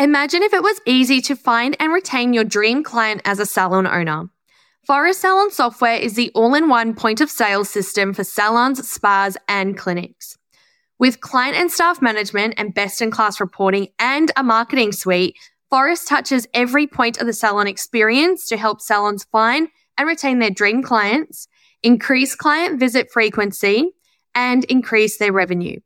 Imagine if it was easy to find and retain your dream client as a salon owner. Phorest Salon Software is the all in one point of sale system for salons, spas, and clinics. With client and staff management and best in class reporting and a marketing suite, Phorest touches every point of the salon experience to help salons find and retain their dream clients, increase client visit frequency, and increase their revenue.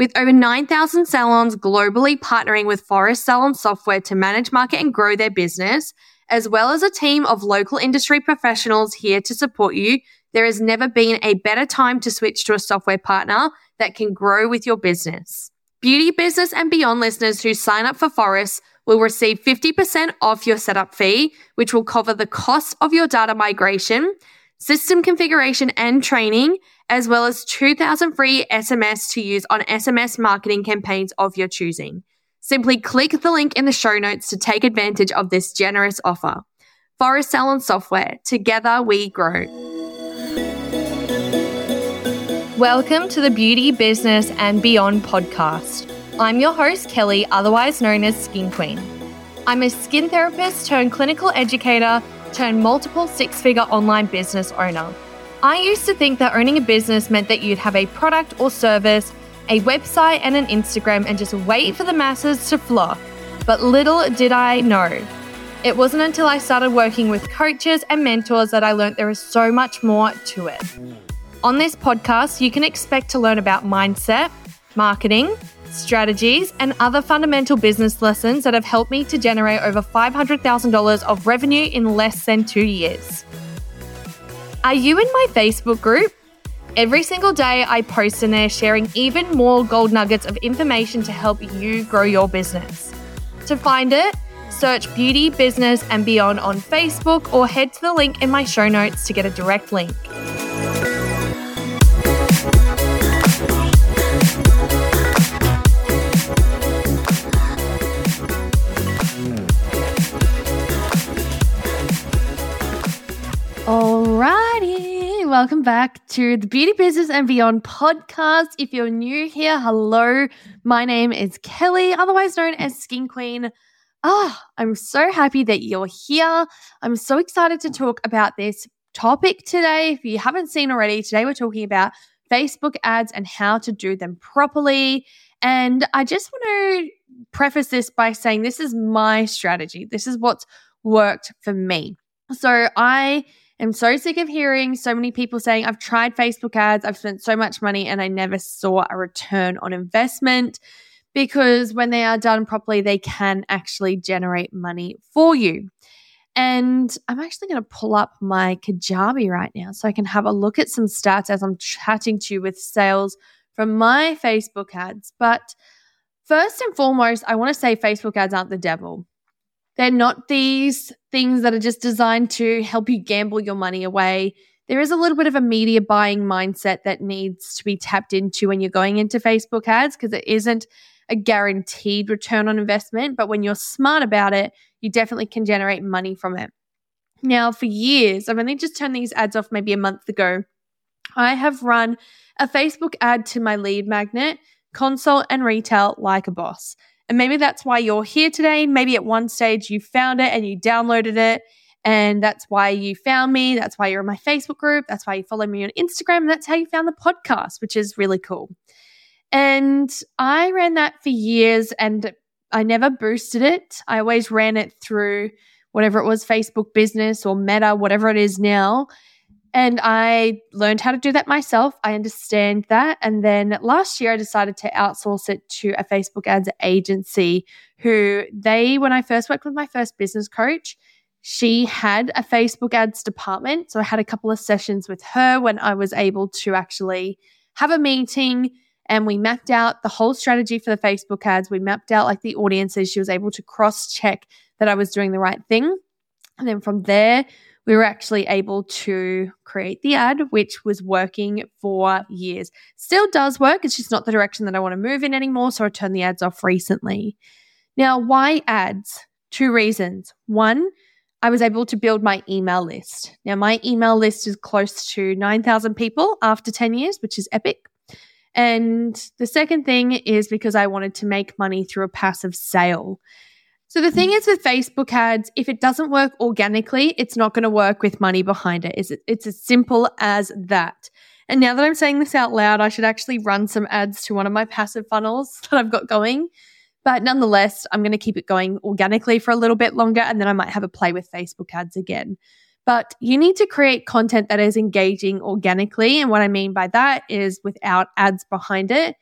With over 9,000 salons globally partnering with Phorest Salon Software to manage, market, and grow their business, as well as a team of local industry professionals here to support you, there has never been a better time to switch to a software partner that can grow with your business. Beauty business and beyond listeners who sign up for Phorest will receive 50% off your setup fee, which will cover the cost of your data migration, system configuration and training, as well as 2000 free SMS to use on SMS marketing campaigns of your choosing. Simply click the link in the show notes to take advantage of this generous offer. Phorest Salon Software. Together we grow. Welcome to the Beauty, Business, and Beyond podcast. I'm your host, Kelly, otherwise known as Skin Queen. I'm a skin therapist turned clinical educator turned multiple six figure online business owner. I used to think that owning a business meant that you'd have a product or service, a website, and an Instagram and just wait for the masses to flock. But little did I know. It wasn't until I started working with coaches and mentors that I learned there is so much more to it. On this podcast, you can expect to learn about mindset, marketing, strategies, and other fundamental business lessons that have helped me to generate over $500,000 of revenue in less than two years. Are you in my Facebook group? Every single day, I post in there sharing even more gold nuggets of information to help you grow your business. To find it, search Beauty, Business, and Beyond on Facebook or head to the link in my show notes to get a direct link. Alrighty, welcome back to the Beauty Business and Beyond podcast. If you're new here, hello. My name is Kelly, otherwise known as Skin Queen. Ah, I'm so happy that you're here. I'm so excited to talk about this topic today. If you haven't seen already, today we're talking about Facebook ads and how to do them properly. And I just want to preface this by saying this is my strategy. This is what's worked for me. So I am so sick of hearing so many people saying, I've tried Facebook ads, I've spent so much money, and I never saw a return on investment because when they are done properly, they can actually generate money for you. And I'm actually going to pull up my Kajabi right now so I can have a look at some stats as I'm chatting to you with sales from my Facebook ads. But first and foremost, I want to say Facebook ads aren't the devil. They're not these things that are just designed to help you gamble your money away. There is a little bit of a media buying mindset that needs to be tapped into when you're going into Facebook ads because it isn't a guaranteed return on investment. But when you're smart about it, you definitely can generate money from it. Now, for years, I've only just turned these ads off maybe a month ago. I have run a Facebook ad to my lead magnet, consult and retail like a boss. And maybe that's why you're here today. Maybe at one stage you found it and you downloaded it. And that's why you found me. That's why you're in my Facebook group. That's why you follow me on Instagram. And that's how you found the podcast, which is really cool. And I ran that for years and I never boosted it. I always ran it through whatever it was Facebook business or meta, whatever it is now. And I learned how to do that myself. I understand that. And then last year, I decided to outsource it to a Facebook ads agency who they, when I first worked with my first business coach, she had a Facebook ads department. So I had a couple of sessions with her when I was able to actually have a meeting and we mapped out the whole strategy for the Facebook ads. We mapped out like the audiences. She was able to cross check that I was doing the right thing. And then from there, we were actually able to create the ad, which was working for years. Still does work. It's just not the direction that I want to move in anymore. So I turned the ads off recently. Now, why ads? Two reasons. One, I was able to build my email list. Now, my email list is close to 9,000 people after 10 years, which is epic. And the second thing is because I wanted to make money through a passive sale. So the thing is with Facebook ads, if it doesn't work organically, it's not going to work with money behind it. It's, it's as simple as that. And now that I'm saying this out loud, I should actually run some ads to one of my passive funnels that I've got going. But nonetheless, I'm going to keep it going organically for a little bit longer and then I might have a play with Facebook ads again. But you need to create content that is engaging organically. And what I mean by that is without ads behind it.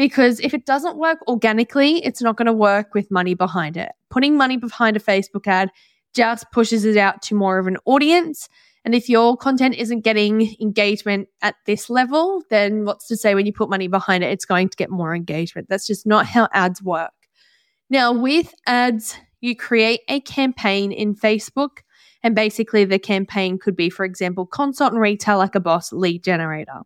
Because if it doesn't work organically, it's not going to work with money behind it. Putting money behind a Facebook ad just pushes it out to more of an audience. And if your content isn't getting engagement at this level, then what's to say when you put money behind it, it's going to get more engagement? That's just not how ads work. Now, with ads, you create a campaign in Facebook and basically, the campaign could be, for example, consult and retail like a boss lead generator.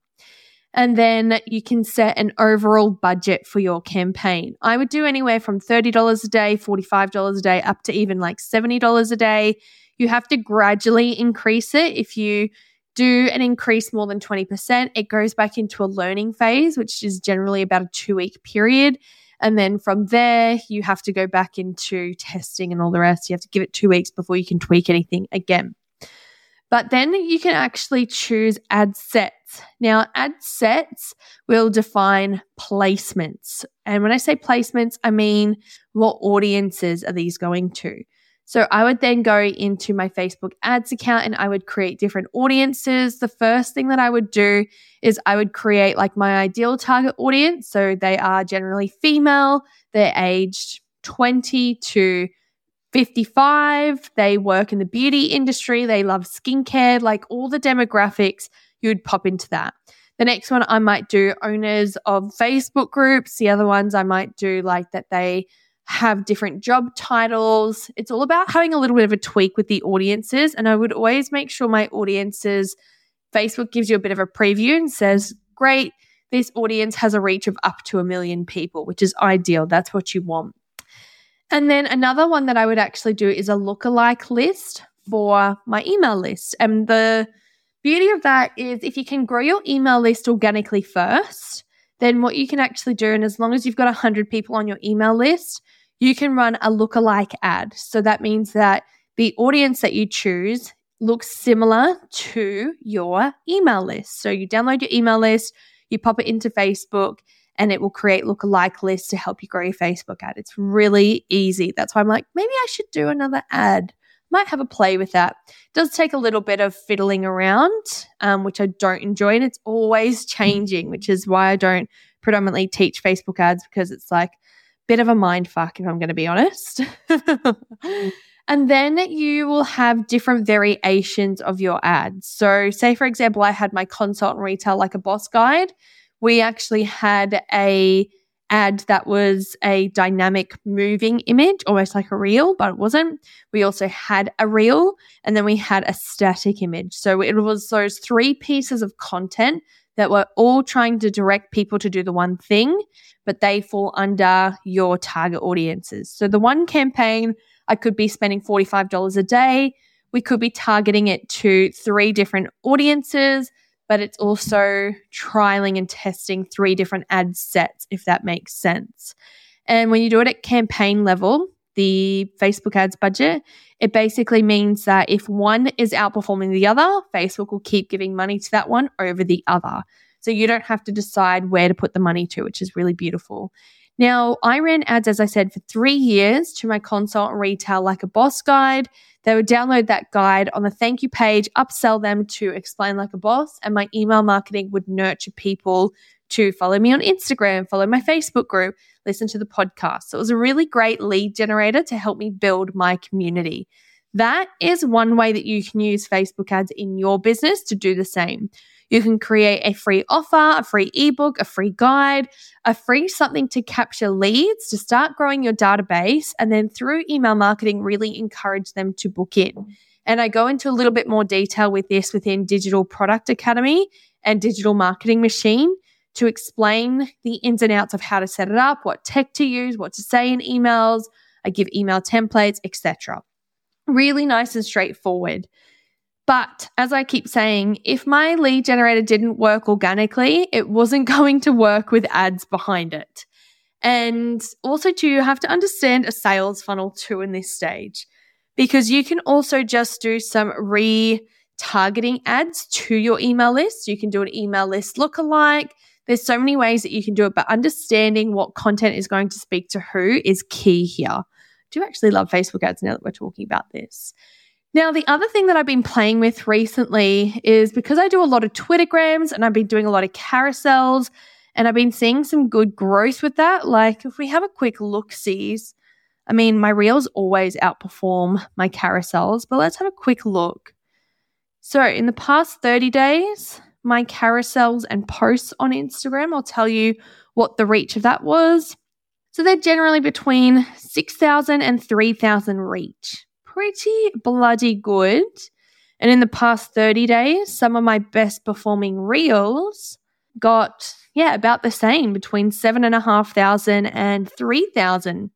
And then you can set an overall budget for your campaign. I would do anywhere from $30 a day, $45 a day, up to even like $70 a day. You have to gradually increase it. If you do an increase more than 20%, it goes back into a learning phase, which is generally about a two week period. And then from there, you have to go back into testing and all the rest. You have to give it two weeks before you can tweak anything again. But then you can actually choose ad Now, ad sets will define placements. And when I say placements, I mean what audiences are these going to? So I would then go into my Facebook ads account and I would create different audiences. The first thing that I would do is I would create like my ideal target audience. So they are generally female, they're aged 20 to 55, they work in the beauty industry, they love skincare, like all the demographics, you would pop into that. The next one I might do owners of Facebook groups. The other ones I might do like that they have different job titles. It's all about having a little bit of a tweak with the audiences. And I would always make sure my audiences, Facebook gives you a bit of a preview and says, great, this audience has a reach of up to a million people, which is ideal. That's what you want. And then another one that I would actually do is a lookalike list for my email list. And the beauty of that is if you can grow your email list organically first, then what you can actually do, and as long as you've got 100 people on your email list, you can run a lookalike ad. So that means that the audience that you choose looks similar to your email list. So you download your email list, you pop it into Facebook, and it will create lookalike lists to help you grow your Facebook ad. It's really easy. That's why I'm like, maybe I should do another ad. Might have a play with that. It does take a little bit of fiddling around, um, which I don't enjoy, and it's always changing, which is why I don't predominantly teach Facebook ads because it's like a bit of a mind fuck, if I'm going to be honest. and then you will have different variations of your ads. So, say, for example, I had my consult and retail like a boss guide. We actually had a ad that was a dynamic moving image, almost like a reel, but it wasn't. We also had a reel and then we had a static image. So it was those three pieces of content that were all trying to direct people to do the one thing, but they fall under your target audiences. So the one campaign, I could be spending $45 a day. We could be targeting it to three different audiences, but it's also trialing and testing three different ad sets, if that makes sense. And when you do it at campaign level, the Facebook ads budget, it basically means that if one is outperforming the other, Facebook will keep giving money to that one over the other. So you don't have to decide where to put the money to, which is really beautiful. Now, I ran ads, as I said, for three years to my consult retail like a boss guide. They would download that guide on the thank you page, upsell them to explain like a boss, and my email marketing would nurture people to follow me on Instagram, follow my Facebook group, listen to the podcast. So it was a really great lead generator to help me build my community. That is one way that you can use Facebook ads in your business to do the same. You can create a free offer, a free ebook, a free guide, a free something to capture leads to start growing your database. And then through email marketing, really encourage them to book in. And I go into a little bit more detail with this within Digital Product Academy and Digital Marketing Machine to explain the ins and outs of how to set it up, what tech to use, what to say in emails. I give email templates, etc. Really nice and straightforward. But as I keep saying, if my lead generator didn't work organically, it wasn't going to work with ads behind it. And also, too, you have to understand a sales funnel too in this stage because you can also just do some retargeting ads to your email list. You can do an email list lookalike. There's so many ways that you can do it, but understanding what content is going to speak to who is key here. I do actually love Facebook ads now that we're talking about this. Now, the other thing that I've been playing with recently is because I do a lot of Twittergrams and I've been doing a lot of carousels and I've been seeing some good growth with that. Like if we have a quick look sees, I mean, my reels always outperform my carousels, but let's have a quick look. So in the past 30 days, my carousels and posts on Instagram, I'll tell you what the reach of that was. So they're generally between 6,000 and 3,000 reach. Pretty bloody good. And in the past 30 days, some of my best performing reels got yeah, about the same between seven and a half thousand and three thousand.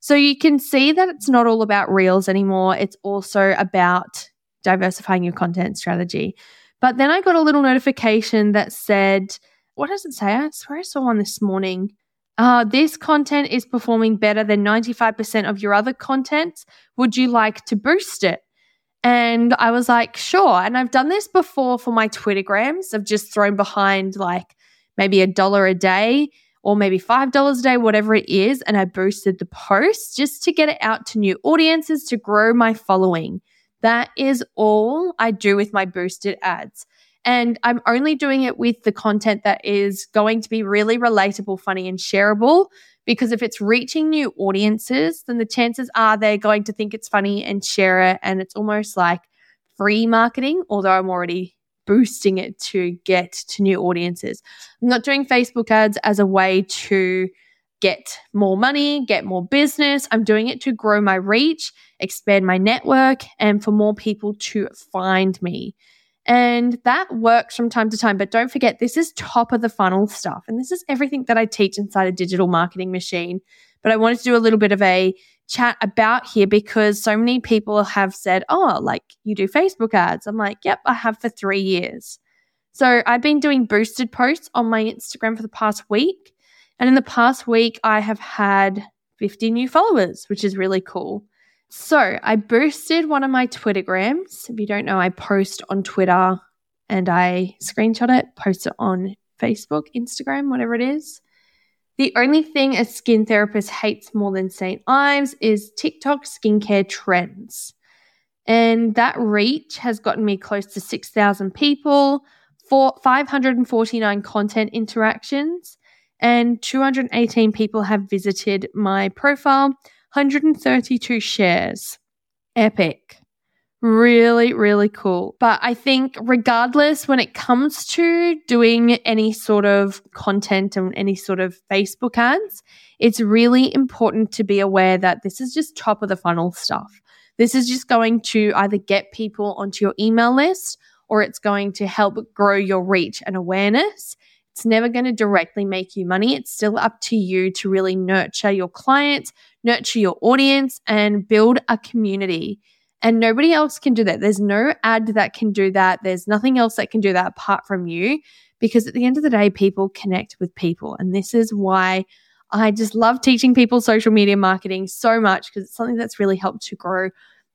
So you can see that it's not all about reels anymore. It's also about diversifying your content strategy. But then I got a little notification that said, what does it say? I swear I saw one this morning. Uh, this content is performing better than 95% of your other content. Would you like to boost it? And I was like, sure. And I've done this before for my Twittergrams. I've just thrown behind like maybe a dollar a day or maybe $5 a day, whatever it is. And I boosted the post just to get it out to new audiences to grow my following. That is all I do with my boosted ads. And I'm only doing it with the content that is going to be really relatable, funny, and shareable. Because if it's reaching new audiences, then the chances are they're going to think it's funny and share it. And it's almost like free marketing, although I'm already boosting it to get to new audiences. I'm not doing Facebook ads as a way to get more money, get more business. I'm doing it to grow my reach, expand my network, and for more people to find me. And that works from time to time. But don't forget, this is top of the funnel stuff. And this is everything that I teach inside a digital marketing machine. But I wanted to do a little bit of a chat about here because so many people have said, oh, like you do Facebook ads. I'm like, yep, I have for three years. So I've been doing boosted posts on my Instagram for the past week. And in the past week, I have had 50 new followers, which is really cool. So I boosted one of my Twittergrams. If you don't know, I post on Twitter and I screenshot it, post it on Facebook, Instagram, whatever it is. The only thing a skin therapist hates more than St. Ives is TikTok skincare trends. And that reach has gotten me close to 6,000 people, for 549 content interactions, and 218 people have visited my profile, 132 shares. Epic. Really, really cool. But I think, regardless, when it comes to doing any sort of content and any sort of Facebook ads, it's really important to be aware that this is just top of the funnel stuff. This is just going to either get people onto your email list or it's going to help grow your reach and awareness. It's never going to directly make you money. It's still up to you to really nurture your clients, nurture your audience, and build a community. And nobody else can do that. There's no ad that can do that. There's nothing else that can do that apart from you. Because at the end of the day, people connect with people. And this is why I just love teaching people social media marketing so much because it's something that's really helped to grow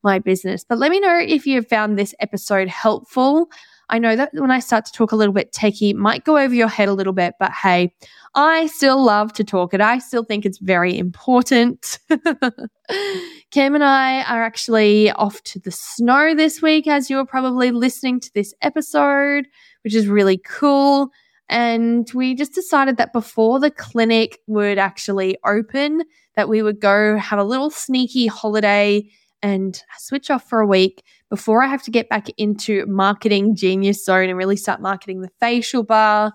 my business. But let me know if you found this episode helpful. I know that when I start to talk a little bit techie, might go over your head a little bit, but hey, I still love to talk it. I still think it's very important. Cam and I are actually off to the snow this week, as you are probably listening to this episode, which is really cool. And we just decided that before the clinic would actually open, that we would go have a little sneaky holiday and switch off for a week before I have to get back into marketing genius zone and really start marketing the facial bar.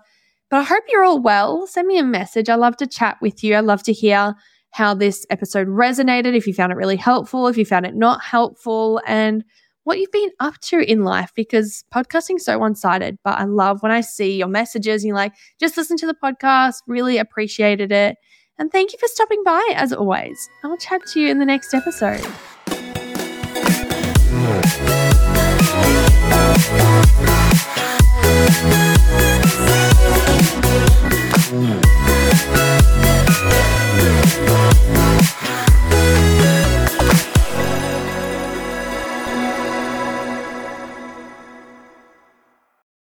But I hope you're all well. Send me a message. I love to chat with you. I love to hear how this episode resonated, if you found it really helpful, if you found it not helpful, and what you've been up to in life because podcasting's so one sided. But I love when I see your messages and you're like, just listen to the podcast, really appreciated it. And thank you for stopping by as always. I'll chat to you in the next episode. Thank